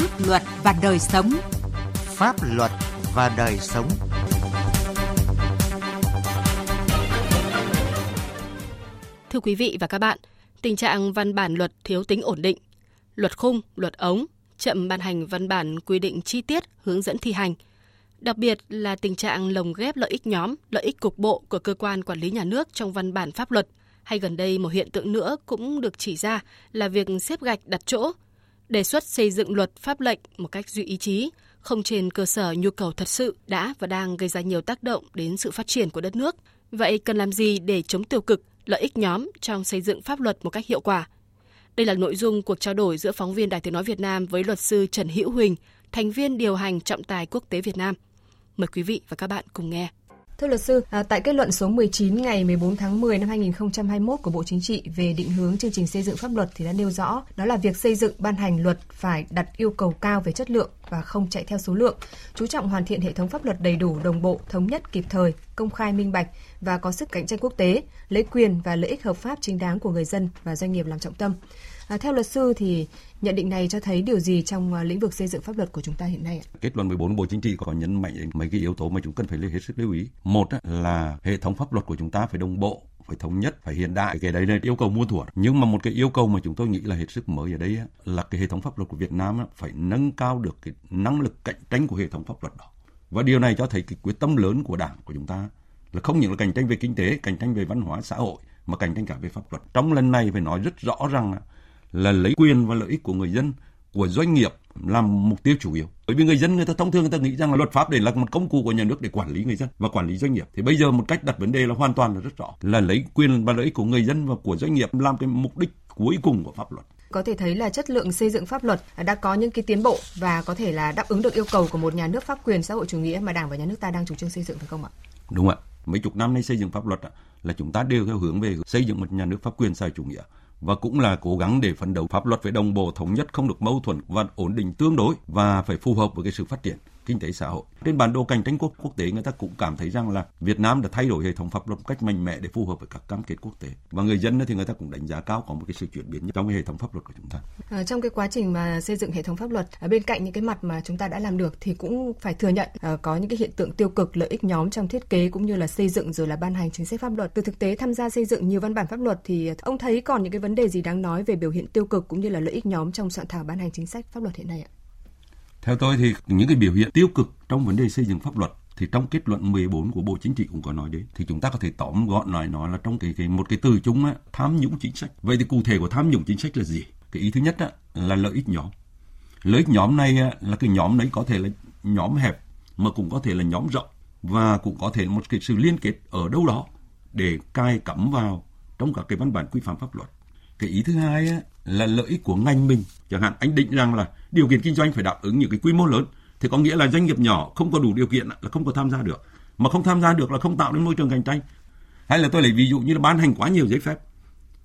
Pháp luật và đời sống. Pháp luật và đời sống. Thưa quý vị và các bạn, tình trạng văn bản luật thiếu tính ổn định, luật khung, luật ống, chậm ban hành văn bản quy định chi tiết hướng dẫn thi hành. Đặc biệt là tình trạng lồng ghép lợi ích nhóm, lợi ích cục bộ của cơ quan quản lý nhà nước trong văn bản pháp luật. Hay gần đây một hiện tượng nữa cũng được chỉ ra là việc xếp gạch đặt chỗ, đề xuất xây dựng luật pháp lệnh một cách duy ý chí, không trên cơ sở nhu cầu thật sự đã và đang gây ra nhiều tác động đến sự phát triển của đất nước. Vậy cần làm gì để chống tiêu cực, lợi ích nhóm trong xây dựng pháp luật một cách hiệu quả? Đây là nội dung cuộc trao đổi giữa phóng viên Đài Tiếng Nói Việt Nam với luật sư Trần Hữu Huỳnh, thành viên điều hành trọng tài quốc tế Việt Nam. Mời quý vị và các bạn cùng nghe. Thưa luật sư, à, tại kết luận số 19 ngày 14 tháng 10 năm 2021 của Bộ Chính trị về định hướng chương trình xây dựng pháp luật thì đã nêu rõ đó là việc xây dựng ban hành luật phải đặt yêu cầu cao về chất lượng và không chạy theo số lượng, chú trọng hoàn thiện hệ thống pháp luật đầy đủ, đồng bộ, thống nhất, kịp thời, công khai minh bạch và có sức cạnh tranh quốc tế, lấy quyền và lợi ích hợp pháp chính đáng của người dân và doanh nghiệp làm trọng tâm. À, theo luật sư thì nhận định này cho thấy điều gì trong à, lĩnh vực xây dựng pháp luật của chúng ta hiện nay? Kết luận 14 Bộ Chính trị có nhấn mạnh mấy cái yếu tố mà chúng cần phải hết sức lưu ý. Một là hệ thống pháp luật của chúng ta phải đồng bộ, phải thống nhất, phải hiện đại. Cái đấy là yêu cầu muôn thuở. Nhưng mà một cái yêu cầu mà chúng tôi nghĩ là hết sức mới ở đây là cái hệ thống pháp luật của Việt Nam phải nâng cao được cái năng lực cạnh tranh của hệ thống pháp luật đó. Và điều này cho thấy cái quyết tâm lớn của Đảng của chúng ta là không những là cạnh tranh về kinh tế, cạnh tranh về văn hóa xã hội mà cạnh tranh cả về pháp luật. Trong lần này phải nói rất rõ rằng là lấy quyền và lợi ích của người dân của doanh nghiệp làm mục tiêu chủ yếu. Bởi vì người dân người ta thông thường người ta nghĩ rằng là luật pháp để là một công cụ của nhà nước để quản lý người dân và quản lý doanh nghiệp. Thì bây giờ một cách đặt vấn đề là hoàn toàn là rất rõ là lấy quyền và lợi ích của người dân và của doanh nghiệp làm cái mục đích cuối cùng của pháp luật có thể thấy là chất lượng xây dựng pháp luật đã có những cái tiến bộ và có thể là đáp ứng được yêu cầu của một nhà nước pháp quyền xã hội chủ nghĩa mà Đảng và nhà nước ta đang chủ trương xây dựng phải không ạ? Đúng ạ. Mấy chục năm nay xây dựng pháp luật là chúng ta đều theo hướng về xây dựng một nhà nước pháp quyền xã hội chủ nghĩa và cũng là cố gắng để phấn đấu pháp luật phải đồng bộ thống nhất không được mâu thuẫn và ổn định tương đối và phải phù hợp với cái sự phát triển kinh tế xã hội. Trên bản đồ cạnh tranh quốc quốc tế người ta cũng cảm thấy rằng là Việt Nam đã thay đổi hệ thống pháp luật một cách mạnh mẽ để phù hợp với các cam kết quốc tế. Và người dân thì người ta cũng đánh giá cao có một cái sự chuyển biến trong cái hệ thống pháp luật của chúng ta. À, trong cái quá trình mà xây dựng hệ thống pháp luật, ở bên cạnh những cái mặt mà chúng ta đã làm được thì cũng phải thừa nhận à, có những cái hiện tượng tiêu cực lợi ích nhóm trong thiết kế cũng như là xây dựng rồi là ban hành chính sách pháp luật. Từ thực tế tham gia xây dựng nhiều văn bản pháp luật thì ông thấy còn những cái vấn đề gì đáng nói về biểu hiện tiêu cực cũng như là lợi ích nhóm trong soạn thảo ban hành chính sách pháp luật hiện nay ạ? Theo tôi thì những cái biểu hiện tiêu cực trong vấn đề xây dựng pháp luật thì trong kết luận 14 của Bộ Chính trị cũng có nói đến thì chúng ta có thể tóm gọn lại nói là trong cái, cái một cái từ chung á, tham nhũng chính sách. Vậy thì cụ thể của tham nhũng chính sách là gì? Cái ý thứ nhất á, là lợi ích nhóm. Lợi ích nhóm này á, là cái nhóm đấy có thể là nhóm hẹp mà cũng có thể là nhóm rộng và cũng có thể là một cái sự liên kết ở đâu đó để cai cắm vào trong các cái văn bản quy phạm pháp luật. Cái ý thứ hai á, là lợi ích của ngành mình. Chẳng hạn anh định rằng là điều kiện kinh doanh phải đáp ứng những cái quy mô lớn. Thì có nghĩa là doanh nghiệp nhỏ không có đủ điều kiện là không có tham gia được. Mà không tham gia được là không tạo nên môi trường cạnh tranh. Hay là tôi lấy ví dụ như là ban hành quá nhiều giấy phép.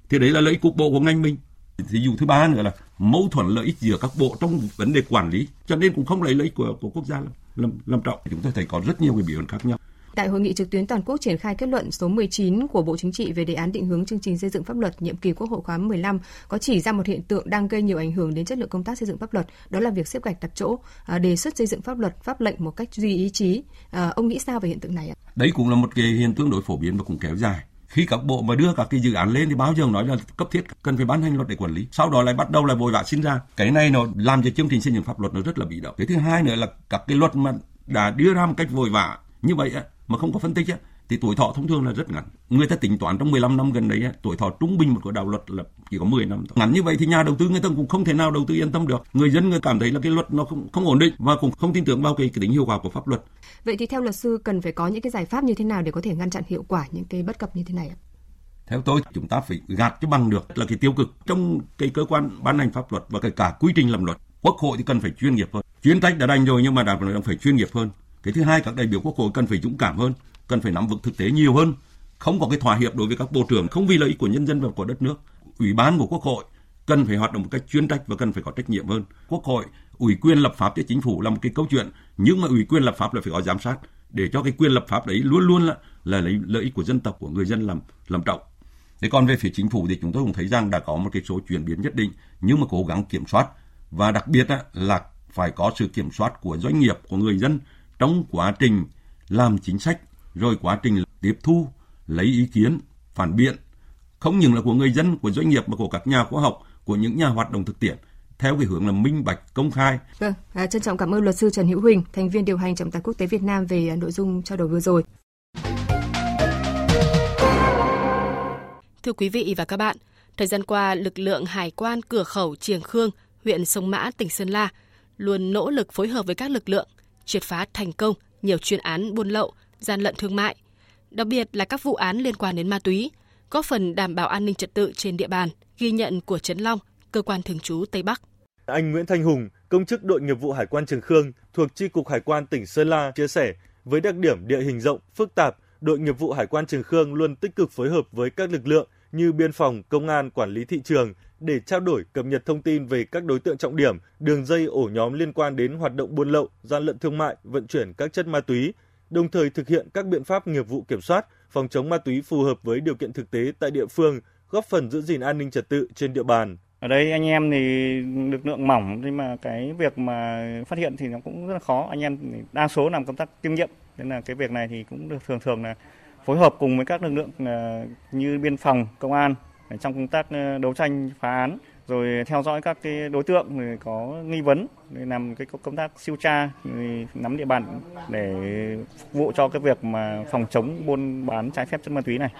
Thì đấy là lợi ích cục bộ của ngành mình. Thì dụ thứ ba nữa là mâu thuẫn lợi ích giữa các bộ trong vấn đề quản lý. Cho nên cũng không lấy lợi ích của, của quốc gia làm, làm, làm trọng. Chúng tôi thấy có rất nhiều cái biểu hiện khác nhau. Tại hội nghị trực tuyến toàn quốc triển khai kết luận số 19 của Bộ Chính trị về đề án định hướng chương trình xây dựng pháp luật nhiệm kỳ Quốc hội khóa 15 có chỉ ra một hiện tượng đang gây nhiều ảnh hưởng đến chất lượng công tác xây dựng pháp luật, đó là việc xếp gạch đặt chỗ, à, đề xuất xây dựng pháp luật, pháp lệnh một cách duy ý chí. À, ông nghĩ sao về hiện tượng này ạ? Đấy cũng là một cái hiện tượng đối phổ biến và cũng kéo dài khi các bộ mà đưa các cái dự án lên thì bao giờ nói là cấp thiết cần phải ban hành luật để quản lý sau đó lại bắt đầu lại vội vã sinh ra cái này nó làm cho chương trình xây dựng pháp luật nó rất là bị động cái thứ hai nữa là các cái luật mà đã đưa ra một cách vội vã như vậy mà không có phân tích á, thì tuổi thọ thông thường là rất ngắn. Người ta tính toán trong 15 năm gần đấy tuổi thọ trung bình một của đạo luật là chỉ có 10 năm. Thôi. Ngắn như vậy thì nhà đầu tư người ta cũng không thể nào đầu tư yên tâm được. Người dân người cảm thấy là cái luật nó không không ổn định và cũng không tin tưởng vào cái, cái tính hiệu quả của pháp luật. Vậy thì theo luật sư cần phải có những cái giải pháp như thế nào để có thể ngăn chặn hiệu quả những cái bất cập như thế này ạ? Theo tôi, chúng ta phải gạt cho bằng được là cái tiêu cực trong cái cơ quan ban hành pháp luật và cái cả quy trình làm luật. Quốc hội thì cần phải chuyên nghiệp hơn. Chuyên trách đã đành rồi nhưng mà đã phải chuyên nghiệp hơn cái thứ hai các đại biểu quốc hội cần phải dũng cảm hơn cần phải nắm vững thực tế nhiều hơn. Không có cái thỏa hiệp đối với các bộ trưởng không vì lợi ích của nhân dân và của đất nước. Ủy ban của quốc hội cần phải hoạt động một cách chuyên trách và cần phải có trách nhiệm hơn. Quốc hội ủy quyền lập pháp cho chính phủ là một cái câu chuyện nhưng mà ủy quyền lập pháp là phải có giám sát để cho cái quyền lập pháp đấy luôn luôn là là lấy lợi ích của dân tộc của người dân làm làm trọng. Thế còn về phía chính phủ thì chúng tôi cũng thấy rằng đã có một cái số chuyển biến nhất định nhưng mà cố gắng kiểm soát. Và đặc biệt là phải có sự kiểm soát của doanh nghiệp, của người dân trong quá trình làm chính sách, rồi quá trình tiếp thu, lấy ý kiến, phản biện, không những là của người dân, của doanh nghiệp mà của các nhà khoa học, của những nhà hoạt động thực tiễn theo cái hướng là minh bạch, công khai. Vâng, à, trân trọng cảm ơn luật sư Trần Hữu Huỳnh, thành viên điều hành trọng tài quốc tế Việt Nam về nội dung trao đổi vừa rồi. Thưa quý vị và các bạn, thời gian qua, lực lượng hải quan cửa khẩu Triềng Khương, huyện Sông Mã, tỉnh Sơn La luôn nỗ lực phối hợp với các lực lượng triệt phá thành công nhiều chuyên án buôn lậu, gian lận thương mại, đặc biệt là các vụ án liên quan đến ma túy, góp phần đảm bảo an ninh trật tự trên địa bàn, ghi nhận của Trấn Long, cơ quan thường trú Tây Bắc. Anh Nguyễn Thanh Hùng, công chức đội nghiệp vụ Hải quan Trường Khương thuộc Chi cục Hải quan tỉnh Sơn La chia sẻ, với đặc điểm địa hình rộng, phức tạp, đội nghiệp vụ Hải quan Trường Khương luôn tích cực phối hợp với các lực lượng như biên phòng, công an, quản lý thị trường để trao đổi cập nhật thông tin về các đối tượng trọng điểm, đường dây ổ nhóm liên quan đến hoạt động buôn lậu, gian lận thương mại, vận chuyển các chất ma túy, đồng thời thực hiện các biện pháp nghiệp vụ kiểm soát, phòng chống ma túy phù hợp với điều kiện thực tế tại địa phương, góp phần giữ gìn an ninh trật tự trên địa bàn. Ở đây anh em thì lực lượng mỏng nhưng mà cái việc mà phát hiện thì nó cũng rất là khó. Anh em đa số làm công tác kinh nghiệm nên là cái việc này thì cũng được thường thường là phối hợp cùng với các lực lượng ờ, như biên phòng, công an trong công tác ờ, đấu tranh phá án rồi theo dõi các cái đối tượng người có nghi vấn để làm cái công tác siêu tra nắm địa bàn để phục vụ cho cái việc mà phòng chống buôn bán trái phép chất ma túy này.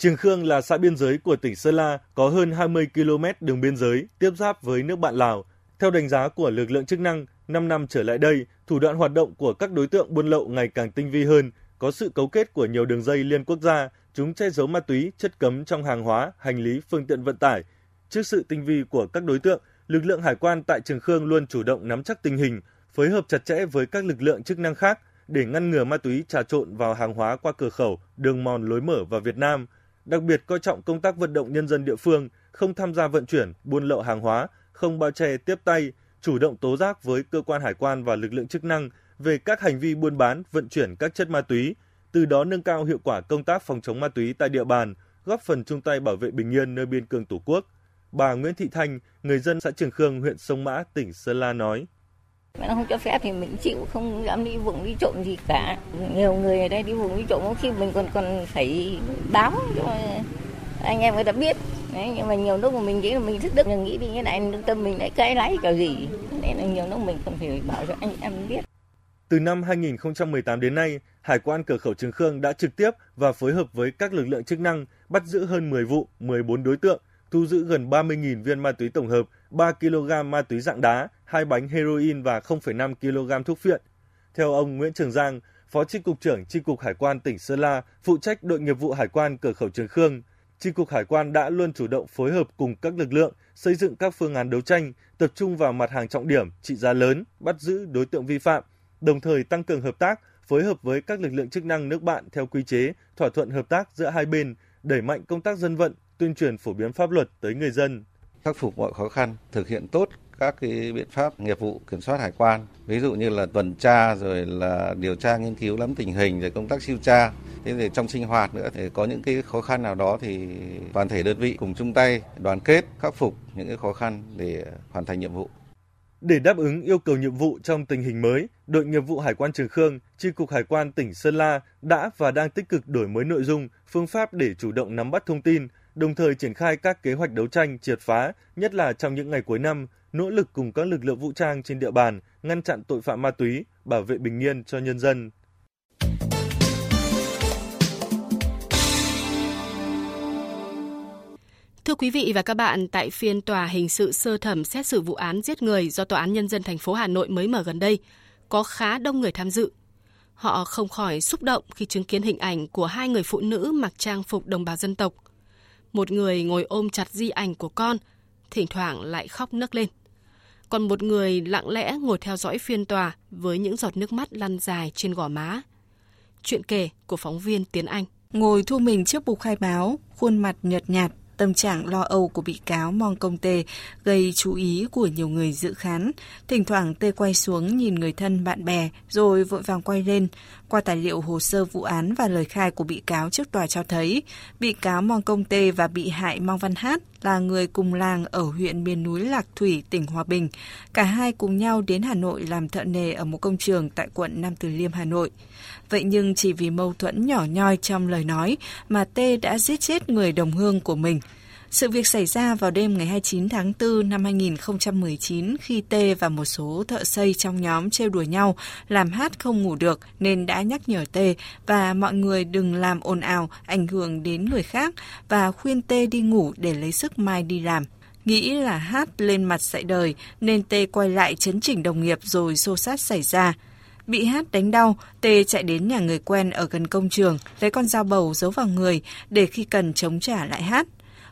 Trường Khương là xã biên giới của tỉnh Sơn La, có hơn 20 km đường biên giới tiếp giáp với nước bạn Lào. Theo đánh giá của lực lượng chức năng, 5 năm trở lại đây, thủ đoạn hoạt động của các đối tượng buôn lậu ngày càng tinh vi hơn, có sự cấu kết của nhiều đường dây liên quốc gia, chúng che giấu ma túy, chất cấm trong hàng hóa, hành lý, phương tiện vận tải. Trước sự tinh vi của các đối tượng, lực lượng hải quan tại Trường Khương luôn chủ động nắm chắc tình hình, phối hợp chặt chẽ với các lực lượng chức năng khác để ngăn ngừa ma túy trà trộn vào hàng hóa qua cửa khẩu, đường mòn lối mở vào Việt Nam. Đặc biệt coi trọng công tác vận động nhân dân địa phương, không tham gia vận chuyển, buôn lậu hàng hóa, không bao che tiếp tay, chủ động tố giác với cơ quan hải quan và lực lượng chức năng về các hành vi buôn bán, vận chuyển các chất ma túy, từ đó nâng cao hiệu quả công tác phòng chống ma túy tại địa bàn, góp phần chung tay bảo vệ bình yên nơi biên cương Tổ quốc. Bà Nguyễn Thị Thanh, người dân xã Trường Khương, huyện Sông Mã, tỉnh Sơn La nói. Nó không cho phép thì mình chịu, không dám đi vùng đi trộm gì cả. Nhiều người ở đây đi vùng đi trộm có khi mình còn còn phải báo cho anh em người ta biết. Đấy, nhưng mà nhiều lúc mà mình nghĩ là mình thức đức mình nghĩ đi như này tâm mình lại cay lấy kiểu gì nên là nhiều lúc mình còn phải bảo cho anh em biết từ năm 2018 đến nay, Hải quan cửa khẩu Trường Khương đã trực tiếp và phối hợp với các lực lượng chức năng bắt giữ hơn 10 vụ, 14 đối tượng, thu giữ gần 30.000 viên ma túy tổng hợp, 3 kg ma túy dạng đá, 2 bánh heroin và 0,5 kg thuốc phiện. Theo ông Nguyễn Trường Giang, Phó Chi cục trưởng Chi cục Hải quan tỉnh Sơn La, phụ trách đội nghiệp vụ hải quan cửa khẩu Trường Khương, Chi cục Hải quan đã luôn chủ động phối hợp cùng các lực lượng xây dựng các phương án đấu tranh, tập trung vào mặt hàng trọng điểm, trị giá lớn, bắt giữ đối tượng vi phạm, đồng thời tăng cường hợp tác, phối hợp với các lực lượng chức năng nước bạn theo quy chế, thỏa thuận hợp tác giữa hai bên, đẩy mạnh công tác dân vận, tuyên truyền phổ biến pháp luật tới người dân. Khắc phục mọi khó khăn, thực hiện tốt các cái biện pháp nghiệp vụ kiểm soát hải quan, ví dụ như là tuần tra rồi là điều tra nghiên cứu lắm tình hình rồi công tác siêu tra. Thế thì trong sinh hoạt nữa thì có những cái khó khăn nào đó thì toàn thể đơn vị cùng chung tay đoàn kết khắc phục những cái khó khăn để hoàn thành nhiệm vụ. Để đáp ứng yêu cầu nhiệm vụ trong tình hình mới, đội nghiệp vụ Hải quan Trường Khương, Chi cục Hải quan tỉnh Sơn La đã và đang tích cực đổi mới nội dung, phương pháp để chủ động nắm bắt thông tin, đồng thời triển khai các kế hoạch đấu tranh triệt phá, nhất là trong những ngày cuối năm, nỗ lực cùng các lực lượng vũ trang trên địa bàn ngăn chặn tội phạm ma túy, bảo vệ bình yên cho nhân dân. Thưa quý vị và các bạn, tại phiên tòa hình sự sơ thẩm xét xử vụ án giết người do Tòa án Nhân dân thành phố Hà Nội mới mở gần đây, có khá đông người tham dự. Họ không khỏi xúc động khi chứng kiến hình ảnh của hai người phụ nữ mặc trang phục đồng bào dân tộc. Một người ngồi ôm chặt di ảnh của con, thỉnh thoảng lại khóc nức lên. Còn một người lặng lẽ ngồi theo dõi phiên tòa với những giọt nước mắt lăn dài trên gò má. Chuyện kể của phóng viên Tiến Anh. Ngồi thu mình trước bục khai báo, khuôn mặt nhợt nhạt, tâm trạng lo âu của bị cáo Mong Công Tê gây chú ý của nhiều người dự khán. Thỉnh thoảng Tê quay xuống nhìn người thân, bạn bè, rồi vội vàng quay lên. Qua tài liệu hồ sơ vụ án và lời khai của bị cáo trước tòa cho thấy, bị cáo Mong Công Tê và bị hại Mong Văn Hát là người cùng làng ở huyện miền núi Lạc Thủy, tỉnh Hòa Bình. Cả hai cùng nhau đến Hà Nội làm thợ nề ở một công trường tại quận Nam Từ Liêm, Hà Nội. Vậy nhưng chỉ vì mâu thuẫn nhỏ nhoi trong lời nói mà Tê đã giết chết người đồng hương của mình. Sự việc xảy ra vào đêm ngày 29 tháng 4 năm 2019 khi T và một số thợ xây trong nhóm trêu đùa nhau làm hát không ngủ được nên đã nhắc nhở T và mọi người đừng làm ồn ào ảnh hưởng đến người khác và khuyên T đi ngủ để lấy sức mai đi làm. Nghĩ là hát lên mặt dạy đời nên T quay lại chấn chỉnh đồng nghiệp rồi xô sát xảy ra. Bị hát đánh đau, Tê chạy đến nhà người quen ở gần công trường, lấy con dao bầu giấu vào người để khi cần chống trả lại hát.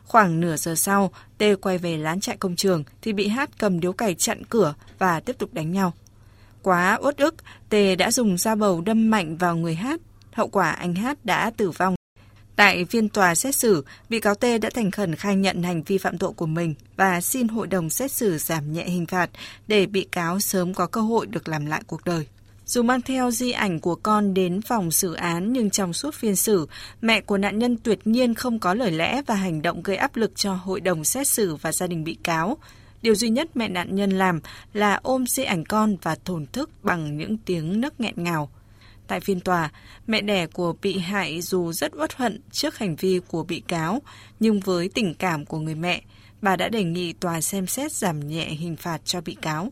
Khoảng nửa giờ sau, T quay về lán trại công trường thì bị Hát cầm điếu cày chặn cửa và tiếp tục đánh nhau. Quá uất ức, T đã dùng dao bầu đâm mạnh vào người Hát. Hậu quả anh Hát đã tử vong. Tại phiên tòa xét xử, bị cáo T đã thành khẩn khai nhận hành vi phạm tội của mình và xin hội đồng xét xử giảm nhẹ hình phạt để bị cáo sớm có cơ hội được làm lại cuộc đời. Dù mang theo di ảnh của con đến phòng xử án nhưng trong suốt phiên xử, mẹ của nạn nhân tuyệt nhiên không có lời lẽ và hành động gây áp lực cho hội đồng xét xử và gia đình bị cáo. Điều duy nhất mẹ nạn nhân làm là ôm di ảnh con và thổn thức bằng những tiếng nấc nghẹn ngào. Tại phiên tòa, mẹ đẻ của bị hại dù rất uất hận trước hành vi của bị cáo, nhưng với tình cảm của người mẹ, bà đã đề nghị tòa xem xét giảm nhẹ hình phạt cho bị cáo.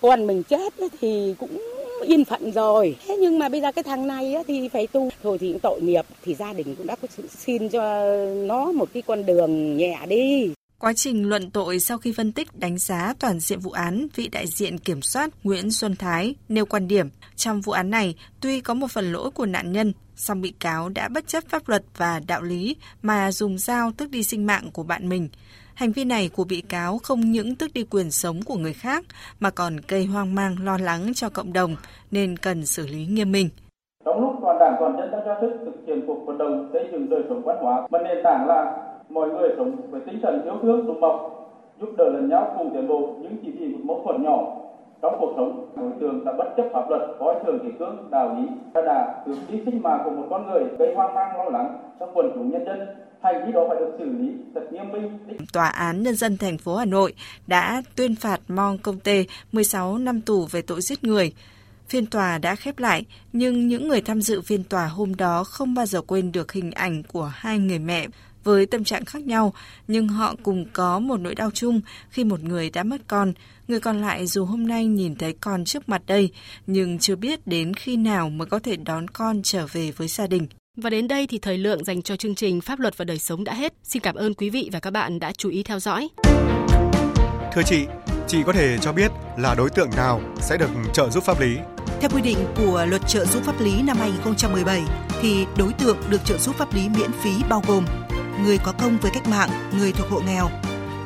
Con mình chết thì cũng yên phận rồi. Thế nhưng mà bây giờ cái thằng này thì phải tu. Thôi thì cũng tội nghiệp thì gia đình cũng đã có sự xin cho nó một cái con đường nhẹ đi. Quá trình luận tội sau khi phân tích đánh giá toàn diện vụ án, vị đại diện kiểm soát Nguyễn Xuân Thái nêu quan điểm trong vụ án này tuy có một phần lỗi của nạn nhân, song bị cáo đã bất chấp pháp luật và đạo lý mà dùng dao tước đi sinh mạng của bạn mình. Hành vi này của bị cáo không những tước đi quyền sống của người khác, mà còn gây hoang mang, lo lắng cho cộng đồng, nên cần xử lý nghiêm minh. Trong lúc toàn đảng toàn dân đang ra sức thực hiện cuộc vận động xây dựng đời sống văn hóa, mà nền tảng là mọi người sống với tinh thần yêu thương, đùm bọc, giúp đỡ lẫn nhau cùng tiến bộ những chỉ vì một mâu thuẫn nhỏ trong cuộc sống đối tượng đã bất chấp pháp luật coi thường kỷ cương đạo lý đã đà cướp đi sinh mạng của một con người gây hoang mang lo lắng trong quần chúng nhân dân hành vi đó phải được xử lý thật nghiêm minh. Tòa án Nhân dân thành phố Hà Nội đã tuyên phạt Mong Công Tê 16 năm tù về tội giết người. Phiên tòa đã khép lại, nhưng những người tham dự phiên tòa hôm đó không bao giờ quên được hình ảnh của hai người mẹ với tâm trạng khác nhau, nhưng họ cùng có một nỗi đau chung khi một người đã mất con, người còn lại dù hôm nay nhìn thấy con trước mặt đây, nhưng chưa biết đến khi nào mới có thể đón con trở về với gia đình. Và đến đây thì thời lượng dành cho chương trình Pháp luật và đời sống đã hết. Xin cảm ơn quý vị và các bạn đã chú ý theo dõi. Thưa chị, chị có thể cho biết là đối tượng nào sẽ được trợ giúp pháp lý? Theo quy định của Luật trợ giúp pháp lý năm 2017 thì đối tượng được trợ giúp pháp lý miễn phí bao gồm người có công với cách mạng, người thuộc hộ nghèo,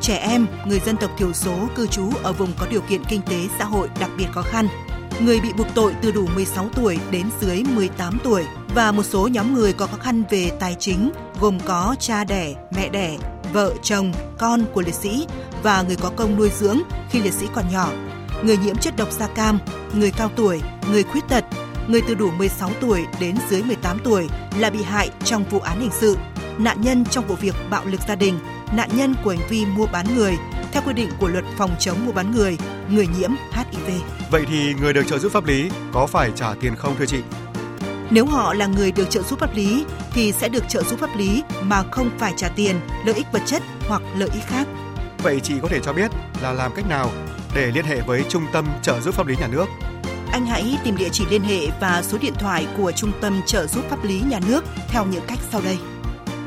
trẻ em, người dân tộc thiểu số cư trú ở vùng có điều kiện kinh tế xã hội đặc biệt khó khăn, người bị buộc tội từ đủ 16 tuổi đến dưới 18 tuổi và một số nhóm người có khó khăn về tài chính gồm có cha đẻ, mẹ đẻ, vợ, chồng, con của liệt sĩ và người có công nuôi dưỡng khi liệt sĩ còn nhỏ, người nhiễm chất độc da cam, người cao tuổi, người khuyết tật, người từ đủ 16 tuổi đến dưới 18 tuổi là bị hại trong vụ án hình sự, nạn nhân trong vụ việc bạo lực gia đình, nạn nhân của hành vi mua bán người theo quy định của luật phòng chống mua bán người, người nhiễm HIV. Vậy thì người được trợ giúp pháp lý có phải trả tiền không thưa chị? Nếu họ là người được trợ giúp pháp lý thì sẽ được trợ giúp pháp lý mà không phải trả tiền, lợi ích vật chất hoặc lợi ích khác. Vậy chị có thể cho biết là làm cách nào để liên hệ với Trung tâm trợ giúp pháp lý nhà nước? Anh hãy tìm địa chỉ liên hệ và số điện thoại của Trung tâm trợ giúp pháp lý nhà nước theo những cách sau đây.